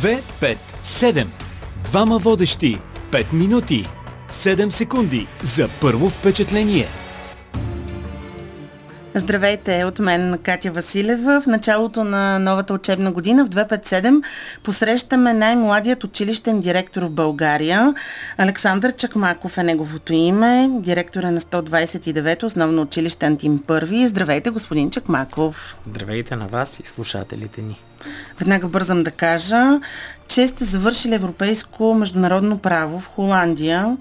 2, 5, 7. Двама водещи. 5 минути. 7 секунди за първо впечатление. Здравейте от мен, Катя Василева. В началото на новата учебна година в 257 посрещаме най-младият училищен директор в България. Александър Чакмаков е неговото име, директор е на 129 основно училище Антим Първи. Здравейте, господин Чакмаков. Здравейте на вас и слушателите ни. Веднага бързам да кажа, че сте завършили европейско международно право в Холандия,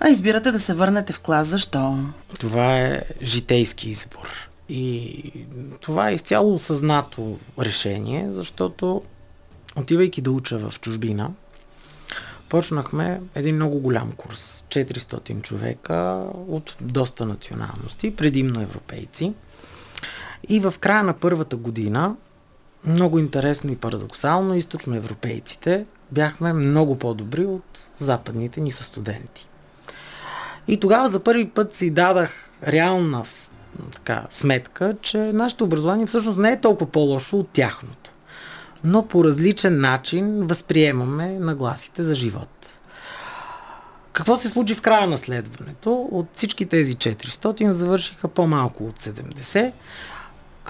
а избирате да се върнете в клас. Защо? Това е житейски избор. И това е изцяло осъзнато решение, защото отивайки да уча в чужбина, почнахме един много голям курс. 400 човека от доста националности, предимно европейци. И в края на първата година, много интересно и парадоксално, източноевропейците бяхме много по-добри от западните ни са студенти. И тогава за първи път си дадах реална така, сметка, че нашето образование всъщност не е толкова по-лошо от тяхното. Но по различен начин възприемаме нагласите за живот. Какво се случи в края на следването? От всички тези 400 завършиха по-малко от 70,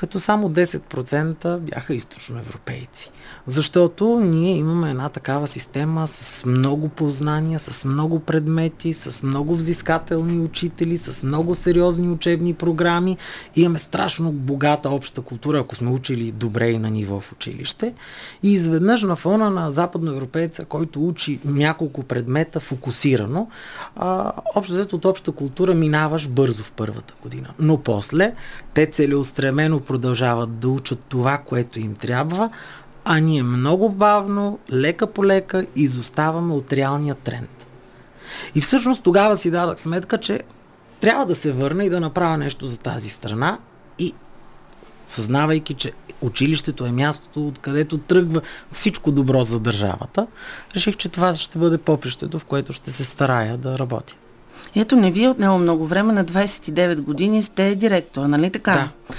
като само 10% бяха източноевропейци. Защото ние имаме една такава система с много познания, с много предмети, с много взискателни учители, с много сериозни учебни програми. Имаме страшно богата обща култура, ако сме учили добре и на ниво в училище. И изведнъж на фона на западноевропейца, който учи няколко предмета фокусирано, а, общо от обща култура минаваш бързо в първата година. Но после те целеустремено продължават да учат това, което им трябва, а ние много бавно, лека по лека, изоставаме от реалния тренд. И всъщност тогава си дадах сметка, че трябва да се върна и да направя нещо за тази страна и съзнавайки, че училището е мястото, откъдето тръгва всичко добро за държавата, реших, че това ще бъде попрището, в което ще се старая да работя. Ето, не ви е отнело много време, на 29 години сте директор, нали така? Да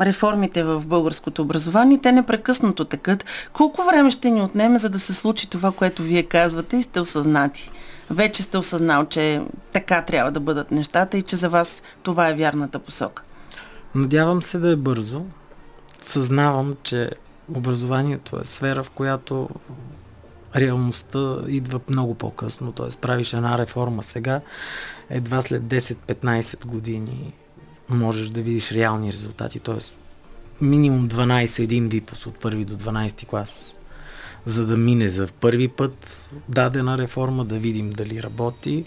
реформите в българското образование, те непрекъснато текат. Колко време ще ни отнеме, за да се случи това, което вие казвате и сте осъзнати? Вече сте осъзнал, че така трябва да бъдат нещата и че за вас това е вярната посока. Надявам се да е бързо. Съзнавам, че образованието е сфера, в която реалността идва много по-късно. Т.е. правиш една реформа сега, едва след 10-15 години можеш да видиш реални резултати. Т.е. минимум 12 един випуск от първи до 12 клас, за да мине за първи път дадена реформа, да видим дали работи.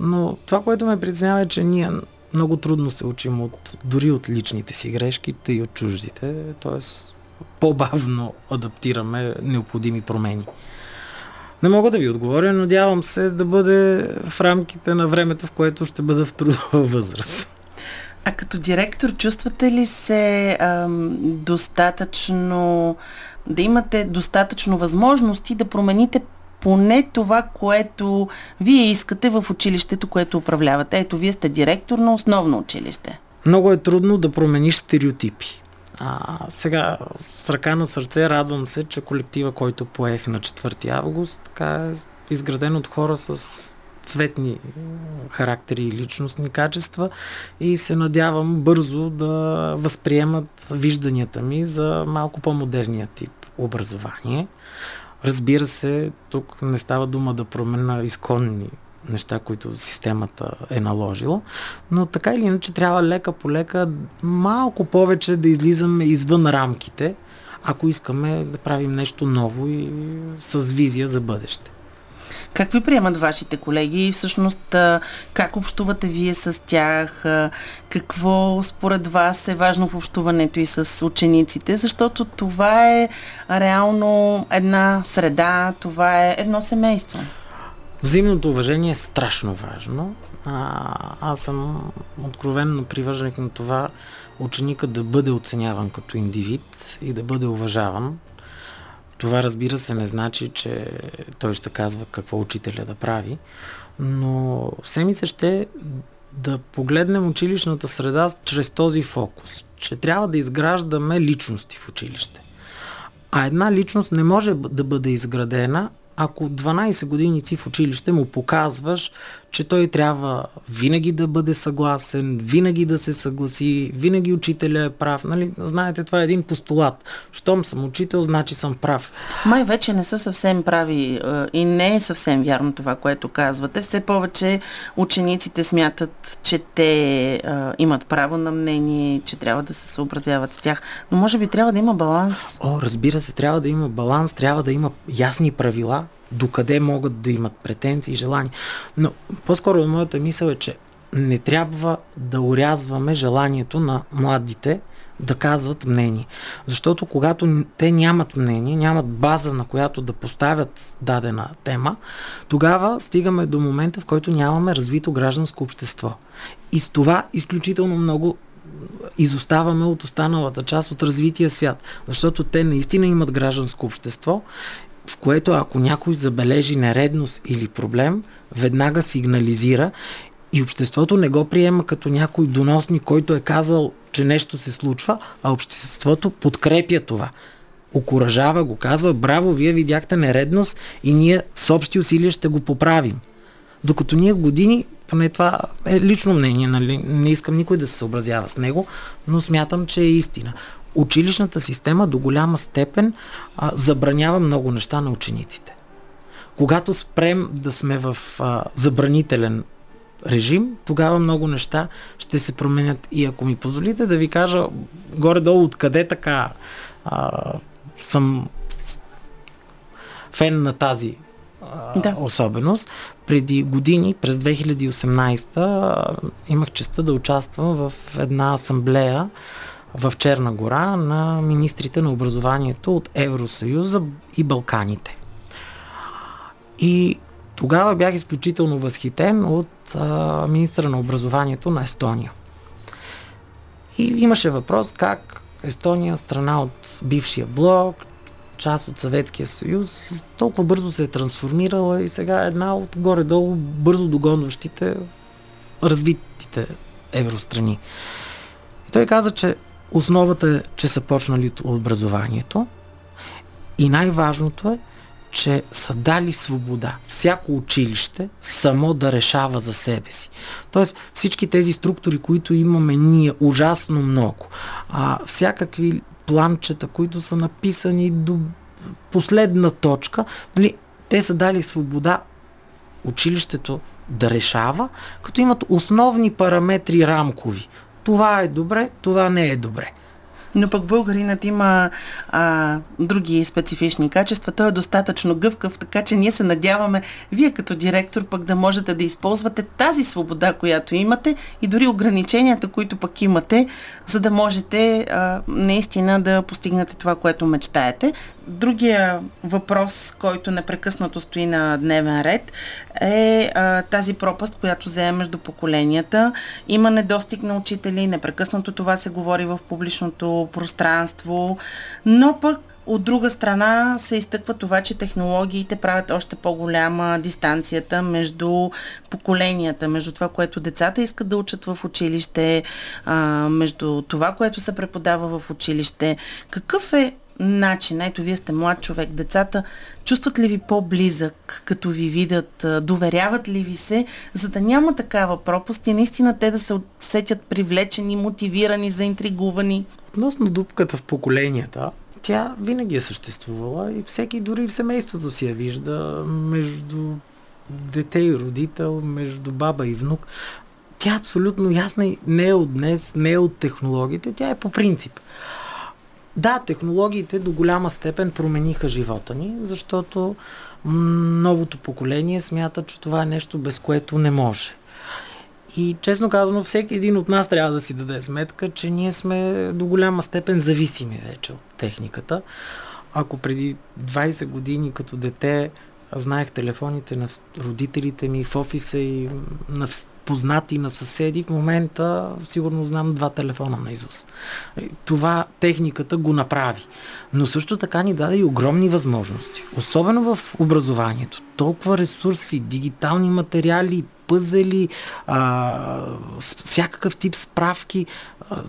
Но това, което ме притеснява е, че ние много трудно се учим от, дори от личните си грешки, и от чуждите. Т.е. по-бавно адаптираме необходими промени. Не мога да ви отговоря, надявам се да бъде в рамките на времето, в което ще бъда в трудова възраст. А като директор, чувствате ли се ам, достатъчно, да имате достатъчно възможности да промените поне това, което вие искате в училището, което управлявате? Ето, вие сте директор на основно училище. Много е трудно да промениш стереотипи. А, сега, с ръка на сърце, радвам се, че колектива, който поех на 4 август, така е изграден от хора с цветни характери и личностни качества и се надявам бързо да възприемат вижданията ми за малко по-модерния тип образование. Разбира се, тук не става дума да променя изконни неща, които системата е наложила, но така или иначе трябва лека по лека малко повече да излизаме извън рамките, ако искаме да правим нещо ново и с визия за бъдеще. Как ви приемат вашите колеги и всъщност как общувате вие с тях? Какво според вас е важно в общуването и с учениците? Защото това е реално една среда, това е едно семейство. Взаимното уважение е страшно важно. А, аз съм откровенно привърженик на това ученика да бъде оценяван като индивид и да бъде уважаван това разбира се не значи, че той ще казва какво учителя да прави, но все ми се ще да погледнем училищната среда чрез този фокус, че трябва да изграждаме личности в училище. А една личност не може да бъде изградена, ако 12 години ти в училище му показваш, че той трябва винаги да бъде съгласен, винаги да се съгласи, винаги учителя е прав. Нали? Знаете, това е един постулат. Щом съм учител, значи съм прав. Май вече не са съвсем прави и не е съвсем вярно това, което казвате. Все повече учениците смятат, че те а, имат право на мнение, че трябва да се съобразяват с тях. Но може би трябва да има баланс. О, разбира се, трябва да има баланс, трябва да има ясни правила, докъде могат да имат претенции и желания. Но по-скоро моята мисъл е, че не трябва да урязваме желанието на младите да казват мнение. Защото когато те нямат мнение, нямат база на която да поставят дадена тема, тогава стигаме до момента, в който нямаме развито гражданско общество. И с това изключително много изоставаме от останалата част от развития свят. Защото те наистина имат гражданско общество в което ако някой забележи нередност или проблем, веднага сигнализира и обществото не го приема като някой доносник, който е казал, че нещо се случва, а обществото подкрепя това. Окоръжава го, казва, браво, вие видяхте нередност и ние с общи усилия ще го поправим. Докато ние години, поне това е лично мнение, нали? не искам никой да се съобразява с него, но смятам, че е истина училищната система до голяма степен а, забранява много неща на учениците. Когато спрем да сме в а, забранителен режим, тогава много неща ще се променят. И ако ми позволите да ви кажа горе-долу откъде така а, съм фен на тази а, да. особеност. Преди години, през 2018, имах честа да участвам в една асамблея в Черна гора на министрите на образованието от Евросъюза и Балканите. И тогава бях изключително възхитен от а, министра на образованието на Естония. И имаше въпрос как Естония, страна от бившия блок, част от Съветския съюз, толкова бързо се е трансформирала и сега една от горе-долу бързо догонващите развитите евространи. И той каза, че Основата е, че са почнали образованието и най-важното е, че са дали свобода. Всяко училище само да решава за себе си. Тоест всички тези структури, които имаме ние ужасно много, а, всякакви планчета, които са написани до последна точка, нали, те са дали свобода училището да решава, като имат основни параметри рамкови това е добре, това не е добре. Но пък българинът има а, други специфични качества. Той е достатъчно гъвкав, така че ние се надяваме вие като директор пък да можете да използвате тази свобода, която имате и дори ограниченията, които пък имате, за да можете а, наистина да постигнете това, което мечтаете. Другия въпрос, който непрекъснато стои на дневен ред е а, тази пропаст, която зае между поколенията. Има недостиг на учители, непрекъснато това се говори в публичното пространство, но пък от друга страна се изтъква това, че технологиите правят още по-голяма дистанцията между поколенията, между това, което децата искат да учат в училище, между това, което се преподава в училище. Какъв е начин, ето вие сте млад човек, децата чувстват ли ви по-близък, като ви видят, доверяват ли ви се, за да няма такава пропаст и наистина те да се усетят привлечени, мотивирани, заинтригувани? Относно дупката в поколенията, тя винаги е съществувала и всеки дори в семейството си я вижда между дете и родител, между баба и внук. Тя е абсолютно ясна и не е от днес, не е от технологиите, тя е по принцип. Да, технологиите до голяма степен промениха живота ни, защото новото поколение смята, че това е нещо без което не може. И честно казано, всеки един от нас трябва да си даде сметка, че ние сме до голяма степен зависими вече от техниката. Ако преди 20 години като дете знаех телефоните на родителите ми в офиса и на познати на съседи, в момента сигурно знам два телефона на Изус. Това техниката го направи. Но също така ни даде и огромни възможности. Особено в образованието. Толкова ресурси, дигитални материали, пъзели, а, всякакъв тип справки. А,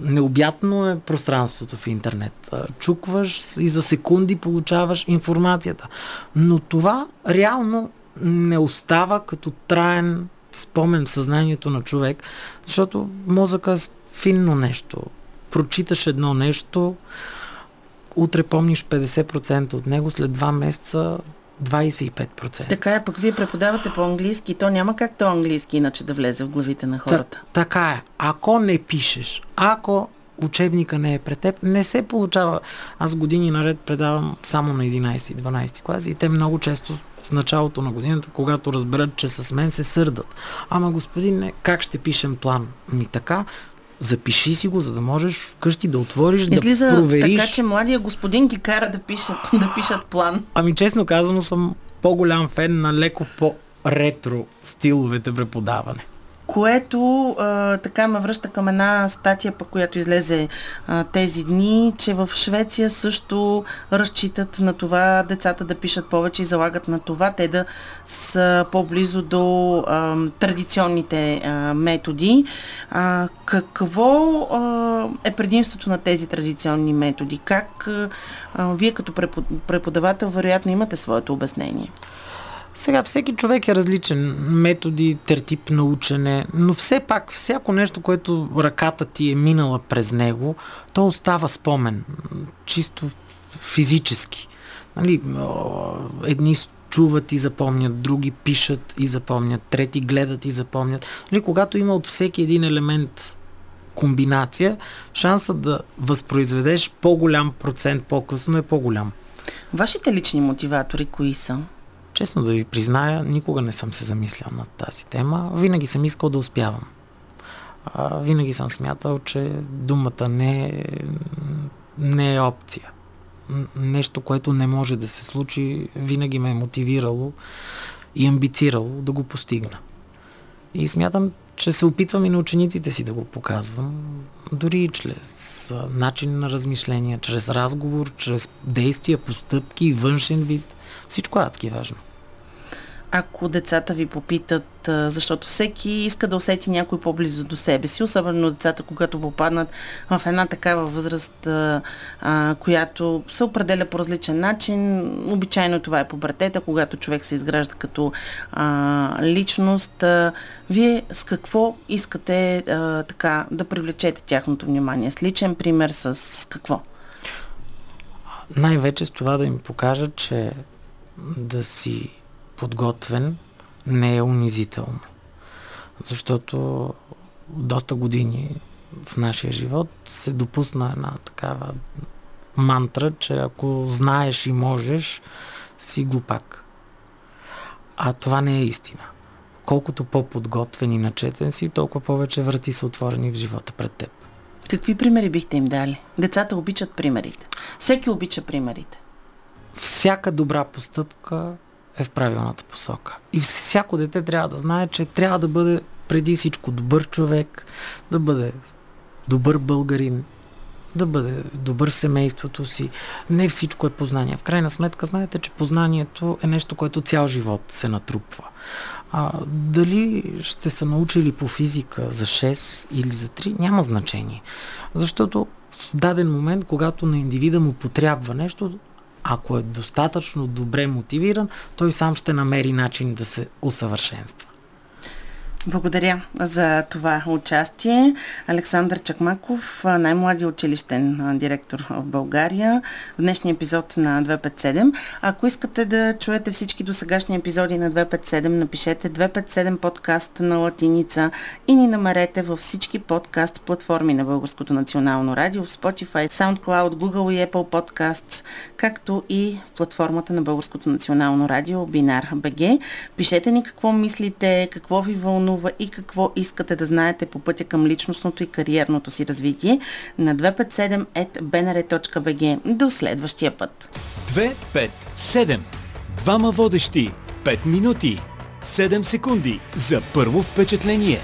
необятно е пространството в интернет. А, чукваш и за секунди получаваш информацията. Но това реално не остава като траен спомен в съзнанието на човек, защото мозъка е финно нещо. Прочиташ едно нещо, утре помниш 50% от него, след два месеца 25%. Така е, пък вие преподавате по-английски, то няма как то английски иначе да влезе в главите на хората. Та, така е. Ако не пишеш, ако учебника не е пред теб, не се получава. Аз години наред предавам само на 11 и 12 класи и те много често в началото на годината, когато разберат, че с мен се сърдат. Ама господин, как ще пишем план? Ми така, запиши си го, за да можеш вкъщи да отвориш, Излиза да провериш. така, че младия господин ги кара да пишат, да пишат план. Ами честно казано съм по-голям фен на леко по-ретро стиловете преподаване което а, така ме връща към една статия, по която излезе а, тези дни, че в Швеция също разчитат на това децата да пишат повече и залагат на това, те да са по-близо до а, традиционните а, методи. А, какво а, е предимството на тези традиционни методи? Как а, вие като преподавател вероятно имате своето обяснение? Сега всеки човек е различен, методи, тертип на учене, но все пак всяко нещо, което ръката ти е минала през него, то остава спомен, чисто физически. Нали, едни чуват и запомнят, други пишат и запомнят, трети гледат и запомнят. Нали, когато има от всеки един елемент комбинация, шансът да възпроизведеш по-голям процент по-късно е по-голям. Вашите лични мотиватори кои са? Честно да ви призная, никога не съм се замислял над тази тема. Винаги съм искал да успявам. А, винаги съм смятал, че думата не не е опция. Нещо, което не може да се случи, винаги ме е мотивирало и амбицирало да го постигна. И смятам, че се опитвам и на учениците си да го показвам, дори и чрез начин на размишление, чрез разговор, чрез действия, постъпки, външен вид. Всичко адски важно ако децата ви попитат, защото всеки иска да усети някой по-близо до себе си, особено децата, когато попаднат в една такава възраст, която се определя по различен начин. Обичайно това е по братета, когато човек се изгражда като личност. Вие с какво искате така да привлечете тяхното внимание? С личен пример, с какво? Най-вече с това да им покажа, че да си подготвен не е унизително. Защото доста години в нашия живот се допусна една такава мантра, че ако знаеш и можеш, си глупак. А това не е истина. Колкото по-подготвен и начетен си, толкова повече врати са отворени в живота пред теб. Какви примери бихте им дали? Децата обичат примерите. Всеки обича примерите. Всяка добра постъпка е в правилната посока. И всяко дете трябва да знае, че трябва да бъде преди всичко добър човек, да бъде добър българин, да бъде добър в семейството си. Не всичко е познание. В крайна сметка, знаете, че познанието е нещо, което цял живот се натрупва. А, дали ще са научили по физика за 6 или за 3, няма значение. Защото в даден момент, когато на индивида му потрябва нещо, ако е достатъчно добре мотивиран, той сам ще намери начин да се усъвършенства. Благодаря за това участие. Александър Чакмаков, най-млади училищен директор в България, в днешния епизод на 257. Ако искате да чуете всички досегашни епизоди на 257, напишете 257 подкаст на латиница и ни намерете във всички подкаст платформи на Българското национално радио, в Spotify, SoundCloud, Google и Apple Podcasts, както и в платформата на Българското национално радио Бинар БГ. Пишете ни какво мислите, какво ви вълнува, вълнува и какво искате да знаете по пътя към личностното и кариерното си развитие на 257.bnr.bg. До следващия път. 257. Двама водещи. 5 минути. 7 секунди за първо впечатление.